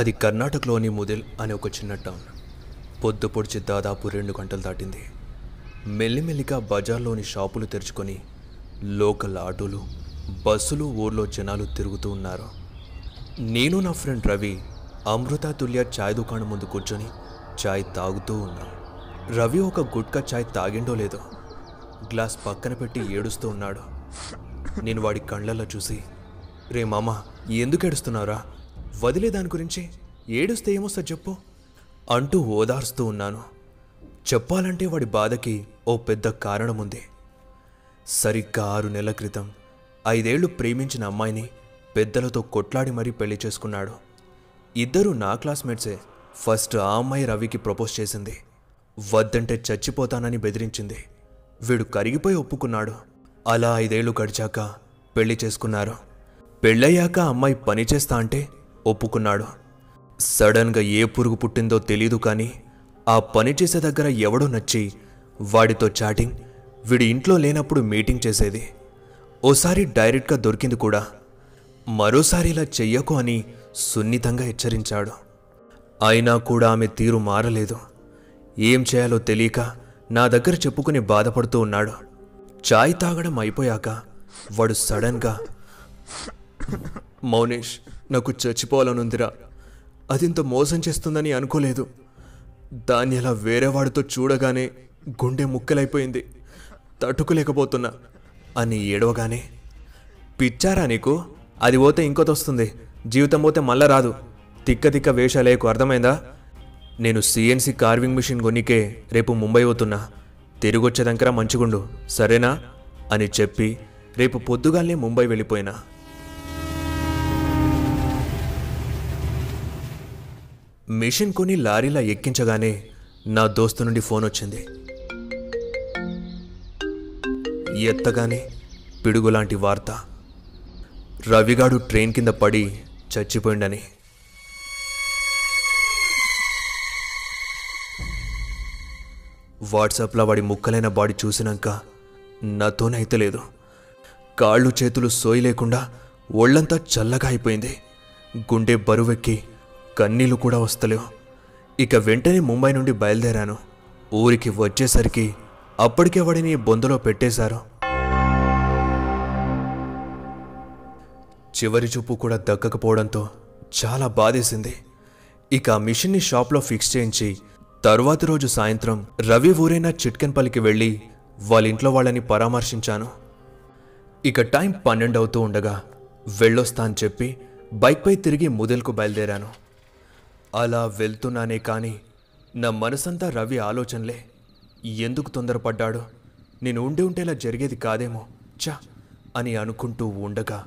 అది కర్ణాటకలోని ముదిల్ అనే ఒక చిన్న టౌన్. పొద్దు పొడిచి దాదాపు రెండు గంటలు దాటింది. మెల్లిమెల్లిగా బజార్లోని షాపులు తెరుచుకొని లోకల్ ఆటోలు బస్సులు ఊర్లో జనాలు తిరుగుతూ ఉన్నారు. నేను నా ఫ్రెండ్ రవి అమృత తుల్య చాయ్ దుకాణం ముందు కూర్చొని చాయ్ తాగుతూ ఉన్నాం. రవి ఒక గుట్కా చాయ్ తాగిండో లేదో గ్లాస్ పక్కన పెట్టి ఏడుస్తూ ఉన్నాడు. నేను వాడి కళ్ళల్లో చూసి రే మామ ఎందుకు ఏడుస్తున్నారా వదిలే దాని గురించి ఏడుస్తే ఏమొస్తా చెప్పు. అంటూ ఓదార్స్తూ ఉన్నాను. చెప్పాలంటే వాడి బాధకి ఓ పెద్ద కారణం ఉంది సరిగ్గా ఆరు నెలల క్రితం ఐదేళ్ళు ప్రేమించిన అమ్మాయిని పెద్దలతో కొట్లాడి మరీ పెళ్ళి చేసుకున్నాడు. ఇద్దరు నా క్లాస్మేట్సే ఫస్ట్ ఆ అమ్మాయి రవికి ప్రపోజ్ చేసింది. వద్దంటే చచ్చిపోతానని బెదిరించింది. వీడు కరిగిపోయి ఒప్పుకున్నాడు. అలా ఐదేళ్ళు గడిచాక పెళ్ళి చేసుకున్నారు. పెళ్ళయ్యాక అమ్మాయి పని చేస్తా అంటే ఒప్పుకున్నాడు. సడన్గా ఏ పురుగు పుట్టిందో తెలీదు కానీ ఆ పని చేసే దగ్గర ఎవడో నచ్చి వాడితో చాటింగ్ వీడి ఇంట్లో లేనప్పుడు మీటింగ్ చేసేది. ఓసారి డైరెక్ట్గా దొరికింది కూడా. మరోసారి ఇలా చెయ్యకు అని సున్నితంగా హెచ్చరించాడు. అయినా కూడా ఆమె తీరు మారలేదు. ఏం చేయాలో తెలియక నా దగ్గర చెప్పుకుని బాధపడుతూ ఉన్నాడు. చాయ్ తాగడం అయిపోయాక వాడు సడన్గా మౌనేష్ నాకు చచ్చిపోవాలనుందిరా. అదింత మోసం చేస్తుందని అనుకోలేదు. దాన్ని అలా వేరే వాడితో చూడగానే గుండె ముక్కలైపోయింది. తట్టుకోలేకపోతున్నా. అని ఏడవగానే పిచ్చారా నీకు? అది పోతే ఇంకోటి వస్తుంది. జీవితం పోతే మళ్ళా రాదు. తిక్క తిక్క వేషాలేకు అర్థమైందా? నేను సిఎన్సి కార్వింగ్ మిషన్ కొనికే రేపు ముంబై పోతున్నా. తిరిగొచ్చేదంకరా మంచిగుండు. సరేనా? అని చెప్పి రేపు పొద్దుగాలనే ముంబై వెళ్ళిపోయినా. మిషన్ కొని లారీలా ఎక్కించగానే నా దోస్తు నుండి ఫోన్ వచ్చింది. ఎత్తగానే పిడుగులాంటి వార్త. రవిగాడు ట్రైన్ కింద పడి చచ్చిపోయిండని. వాట్సాప్లో వాడి ముక్కలైన బాడీ చూసినాక నాతోనైతే లేదు. కాళ్ళు చేతులు సోయి లేకుండా ఒళ్ళంతా చల్లగా అయిపోయింది. గుండె బరువెక్కి కన్నీళ్ళు కూడా వస్తలేవు. ఇక వెంటనే ముంబై నుండి బయలుదేరాను. ఊరికి వచ్చేసరికి అప్పటికే వాడిని బొందలో పెట్టేశారు. చివరి చూపు కూడా దక్కకపోవడంతో చాలా బాధేసింది. ఇక ఆ మిషన్ని షాప్లో ఫిక్స్ చేయించి తరువాతి రోజు సాయంత్రం రవి ఊరైన చిట్కెన్పల్లికి వెళ్ళి వాళ్ళ ఇంట్లో వాళ్ళని పరామర్శించాను. ఇక టైం పన్నెండు అవుతూ ఉండగా వెళ్ళొస్తా అని చెప్పి బైక్పై తిరిగి ముదెల్కు బయలుదేరాను. అలా వెళ్తున్నానే కానీ నా మనసంతా రవి ఆలోచనలే. ఎందుకు తొందరపడ్డాడు? నేను ఉండి ఉంటేలా జరిగేది కాదేమో. చా అని అనుకుంటూ ఉండగా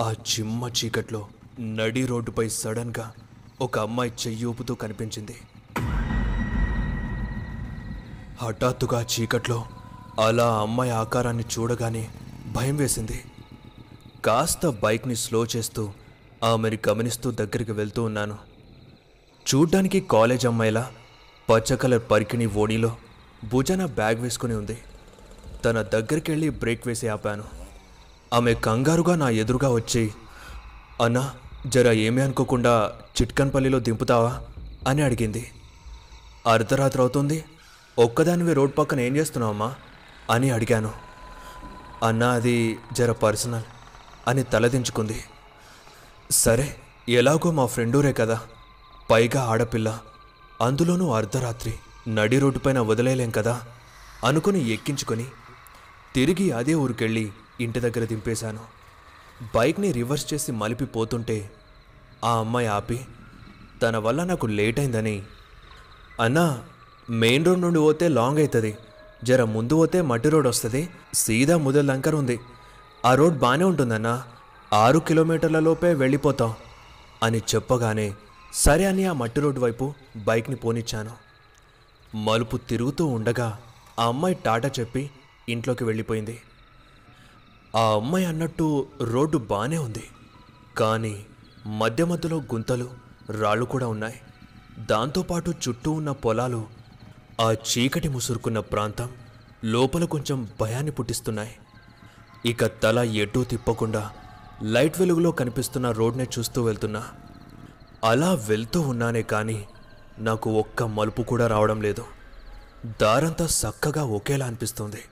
ఆ చిమ్మ చీకట్లో నడి రోడ్డుపై సడన్గా ఒక అమ్మాయి చెయ్యూపుతూ కనిపించింది. హఠాత్తుగా చీకట్లో అలా అమ్మాయి ఆకారాన్ని చూడగానే భయం వేసింది. కాస్త బైక్ని స్లో చేస్తూ ఆమెని గమనిస్తూ దగ్గరికి వెళ్తూ ఉన్నాను. చూడ్డానికి కాలేజ్ అమ్మాయిలా పచ్చ కలర్ పరికిణి ఓణిలో భుజాన బ్యాగ్ వేసుకుని ఉంది. తన దగ్గరికి వెళ్ళి బ్రేక్ వేసి ఆపాను. ఆమె కంగారుగా నా ఎదురుగా వచ్చి అన్నా జర ఏమీ అనుకోకుండా చిట్కన్పల్లిలో దింపుతావా? అని అడిగింది. అర్ధరాత్రి అవుతుంది. ఒక్కదానివి రోడ్ పక్కన ఏం చేస్తున్నావమ్మా? అని అడిగాను. అన్నా అది జర పర్సనల్ అని తలదించుకుంది. సరే ఎలాగో మా ఫ్రెండూరే కదా. పైగా ఆడపిల్ల. అందులోనూ అర్ధరాత్రి నడి రోడ్డుపైన వదిలేయలేం కదా? అనుకుని ఎక్కించుకొని తిరిగి అదే ఊరికెళ్ళి ఇంటి దగ్గర దింపేశాను. బైక్ని రివర్స్ చేసి మలిపి పోతుంటే ఆ అమ్మాయి ఆపి తన వల్ల నాకు లేట్ అయిందని అన్నా మెయిన్ రోడ్ నుండి పోతే లాంగ్ అవుతుంది జర ముందు పోతే మట్టి రోడ్ వస్తుంది. సీదా ముదల్ లంకర్ ఉంది. ఆ రోడ్ బాగానే ఉంటుందన్నా. ఆరు కిలోమీటర్ల లోపే వెళ్ళిపోతాం. అని చెప్పగానే సరే అని ఆ మట్టి రోడ్డు వైపు బైక్ని పోనిచ్చాను. మలుపు తిరుగుతూ ఉండగా ఆ అమ్మాయి టాటా చెప్పి ఇంట్లోకి వెళ్ళిపోయింది. ఆ అమ్మాయి అన్నట్టు రోడ్డు బాగానే ఉంది కానీ మధ్య మధ్యలో గుంతలు రాళ్ళు కూడా ఉన్నాయి. దాంతోపాటు చుట్టూ ఉన్న పొలాలు ఆ చీకటి ముసురుకున్న ప్రాంతం లోపల కొంచెం భయాన్ని పుట్టిస్తున్నాయి. ఇక తల ఎటూ తిప్పకుండా లైట్ వెలుగులో కనిపిస్తున్న రోడ్నే చూస్తూ వెళ్తున్నా. అలా వెళ్తూ ఉన్నానే కానీ నాకు ఒక్క మలుపు కూడా రావడం లేదు. దారంతా చక్కగా ఒకేలా అనిపిస్తుంది.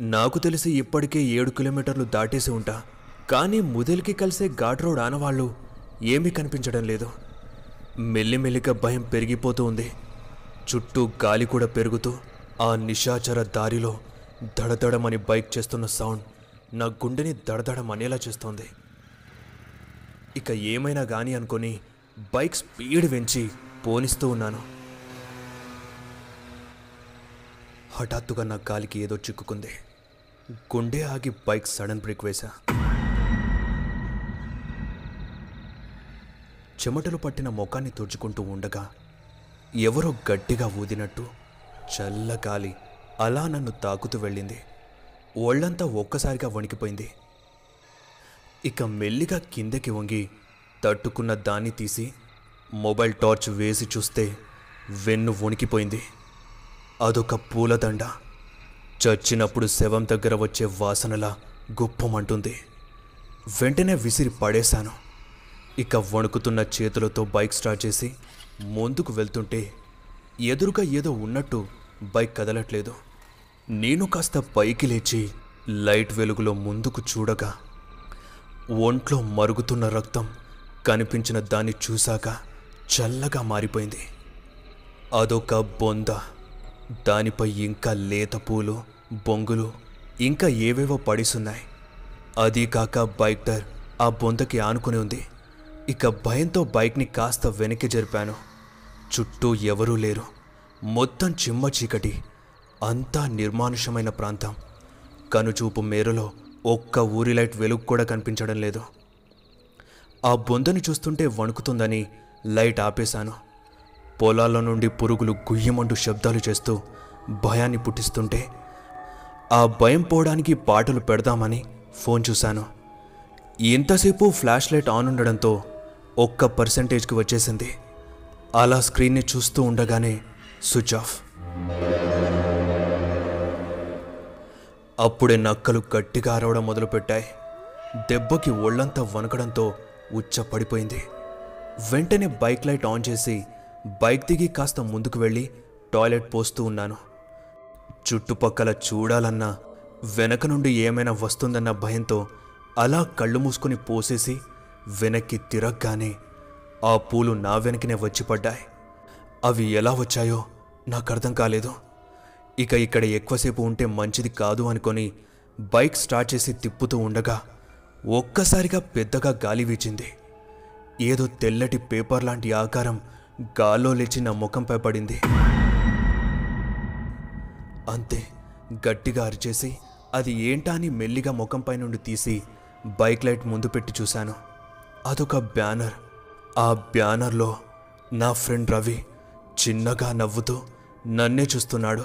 నాకు తెలిసి ఇప్పటికే ఏడు కిలోమీటర్లు దాటేసి ఉంటా. కానీ ముదిలికి కలిసే ఘాట్ రోడ్ ఆనవాళ్ళు ఏమీ కనిపించడం లేదు. మెల్లిమెల్లిగా భయం పెరిగిపోతూ ఉంది. చుట్టూ గాలి కూడా పెరుగుతూ ఆ నిశాచర దారిలో దడదడమని బైక్ చేస్తున్న సౌండ్ నా గుండెని దడదడం అనేలా చేస్తోంది. ఇక ఏమైనా కానీ అనుకొని బైక్ స్పీడ్ పెంచి పోనిస్తూ ఉన్నాను. హఠాత్తుగా నా కాలికి ఏదో చిక్కుకుంది. గుండె ఆగి బైక్ సడన్ బ్రేక్ వేశా. చెమటలు పట్టిన ముఖాన్ని తుడుచుకుంటూ ఉండగా ఎవరో గట్టిగా ఊదినట్టు చల్ల గాలి అలా నన్ను తాకుతూ వెళ్ళింది. ఒళ్ళంతా ఒక్కసారిగా వణికిపోయింది. ఇక మెల్లిగా కిందకి వంగి తట్టుకున్న దాన్ని తీసి మొబైల్ టార్చ్ వేసి చూస్తే వెన్ను వణికిపోయింది. అదొక పూలదండ. చచ్చినప్పుడు శవం దగ్గర వచ్చే వాసనలా గుప్పమంటుంది. వెంటనే విసిరి పడేశాను. ఇక వణుకుతున్న చేతులతో బైక్ స్టార్ట్ చేసి ముందుకు వెళ్తుంటే ఎదురుగా ఏదో ఉన్నట్టు బైక్ కదలట్లేదు. నేను కాస్త పైకి లేచి లైట్ వెలుగులో ముందుకు చూడగా ఒంట్లో మరుగుతున్న రక్తం కనిపించిన దాన్ని చూశాక చల్లగా మారిపోయింది. అదొక బొంద. దానిపై ఇంకా లేత పూలు బొంగులు ఇంకా ఏవేవో పడిసున్నాయి. అది కాక బైక్ టైర్ ఆ బొందకి ఆనుకుని ఉంది. ఇక భయంతో బైక్ని కాస్త వెనక్కి జరిపాను. చుట్టూ ఎవరూ లేరు. మొత్తం చిమ్మ చీకటి. అంతా నిర్మానుషమైన ప్రాంతం. కనుచూపు మేరలో ఒక్క ఊరి లైట్ వెలుగు కూడా కనిపించడం లేదు. ఆ బొందని చూస్తుంటే వణుకుతుందని లైట్ ఆపేశాను. పొలాల్లో నుండి పురుగులు గుయ్యమంటూ శబ్దాలు చేస్తూ భయాన్ని పుట్టిస్తుంటే ఆ భయం పోవడానికి పాటలు పెడదామని ఫోన్ చూశాను. ఎంతసేపు ఫ్లాష్ లైట్ ఆన్ ఉండడంతో ఒక్క పర్సెంటేజ్కి వచ్చేసింది. అలా స్క్రీన్ని చూస్తూ ఉండగానే స్విచ్ ఆఫ్. అప్పుడే నక్కలు గట్టిగా అరవడం మొదలుపెట్టాయి. దెబ్బకి ఒళ్ళంతా వణకడంతో ఉచ్చ పడిపోయింది వెంటనే బైక్ లైట్ ఆన్ చేసి బైక్ దిగి కాస్త ముందుకు వెళ్ళి టాయిలెట్ పోస్తూ ఉన్నాను. చుట్టుపక్కల చూడాలన్నా వెనక నుండి ఏమైనా వస్తుందన్న భయంతో అలా కళ్ళు మూసుకొని పోసేసి వెనక్కి తిరగగానే ఆ పూలు నా వెనకనే వచ్చి పడ్డాయి. అవి ఎలా వచ్చాయో నాకు అర్థం కాలేదు. ఇక ఇక్కడ ఎక్కువసేపు ఉంటే మంచిది కాదు అనుకొని బైక్ స్టార్ట్ చేసి తిప్పుతూ ఉండగా ఒక్కసారిగా పెద్దగా గాలి వీచింది. ఏదో తెల్లటి పేపర్ లాంటి ఆకారం గాల్లో లేచి నా ముఖంపై పడింది. అంతే గట్టిగా అరిచేసి అది ఏంటా అని మెల్లిగా ముఖంపై నుండి తీసి బైక్ లైట్ ముందు పెట్టి చూశాను. అదొక బ్యానర్. ఆ బ్యానర్లో నా ఫ్రెండ్ రవి చిన్నగా నవ్వుతూ నన్నే చూస్తున్నాడు.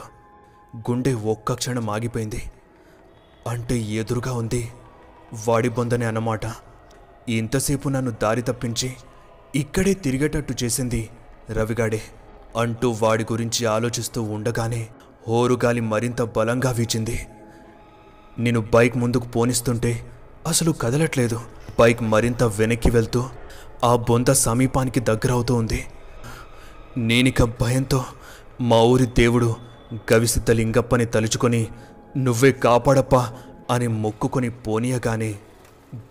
గుండె ఒక్క క్షణం ఆగిపోయింది. అంటే ఎదురుగా ఉంది వాడి బొందని అన్నమాట. ఇంతసేపు నన్ను దారి తప్పించి ఇక్కడే తిరిగేటట్టు చేసింది రవిగాడే. అంటూ వాడి గురించి ఆలోచిస్తూ ఉండగానే హోరుగాలి మరింత బలంగా వీచింది. నేను బైక్ ముందుకు పోనిస్తుంటే అసలు కదలట్లేదు. బైక్ మరింత వెనక్కి వెళ్తూ ఆ బొంద సమీపానికి దగ్గరవుతూ ఉంది. నేనిక భయంతో మా ఊరి దేవుడు గవిసిద్ధ లింగప్పని తలుచుకొని నువ్వే కాపాడప్పా అని మొక్కుకొని పోనీయగానే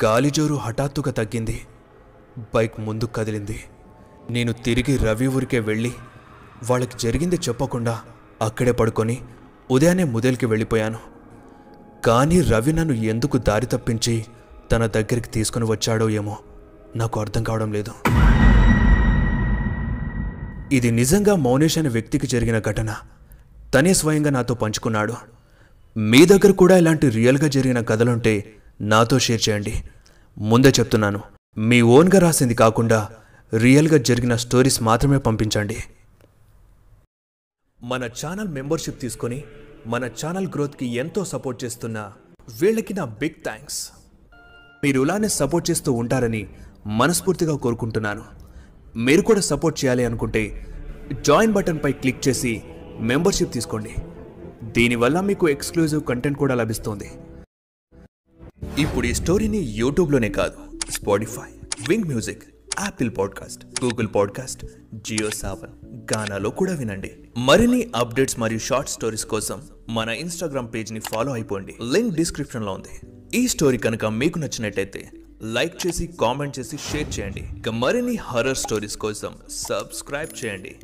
గాలిజోరు హఠాత్తుగా తగ్గింది. బైక్ ముందు కదిలింది. నేను తిరిగి రవి ఊరికే వెళ్ళి వాళ్ళకి జరిగింది చెప్పకుండా అక్కడే పడుకొని ఉదయాన్నే ముదేల్కి వెళ్ళిపోయాను. కానీ రవి నన్ను ఎందుకు దారి తప్పించి తన దగ్గరికి తీసుకుని వచ్చాడో ఏమో నాకు అర్థం కావడం లేదు. ఇది నిజంగా మౌనేష్ అనే వ్యక్తికి జరిగిన ఘటన. తనే స్వయంగా నాతో పంచుకున్నాడు. మీ దగ్గర కూడా ఇలాంటి రియల్గా జరిగిన కథలుంటే నాతో షేర్ చేయండి. ముందే చెప్తున్నాను మీ ఓన్గా రాసింది కాకుండా రియల్గా జరిగిన స్టోరీస్ మాత్రమే పంపించండి. మన ఛానల్ మెంబర్షిప్ తీసుకొని మన ఛానల్ గ్రోత్కి ఎంతో సపోర్ట్ చేస్తున్న వీళ్ళకి నా బిగ్ థ్యాంక్స్. మీరు ఇలానే సపోర్ట్ చేస్తూ ఉంటారని మనస్ఫూర్తిగా కోరుకుంటున్నాను. మీరు కూడా సపోర్ట్ చేయాలి అనుకుంటే జాయిన్ బటన్పై క్లిక్ చేసి మెంబర్షిప్ తీసుకోండి. దీనివల్ల మీకు ఎక్స్క్లూజివ్ కంటెంట్ కూడా లభిస్తుంది. ఇప్పుడు ఈ స్టోరీని యూట్యూబ్లోనే కాదు Spotify Wynk music Apple podcast Google podcast Jio Saavn గానాలో కూడా వినండి. మరిన్ని అప్డేట్స్ మరియు షార్ట్ స్టోరీస్ కోసం మన ఇన్స్టాగ్రామ్ పేజ్ని ఫాలో అయిపోండి. లింక్ డిస్క్రిప్షన్లో ఉంది. ఈ స్టోరీ కనుక మీకు నచ్చినట్టయితే లైక్ చేసి కామెంట్ చేసి షేర్ చేయండి. ఇక మరిన్ని హర్రర్ స్టోరీస్ కోసం సబ్స్క్రైబ్ చేయండి.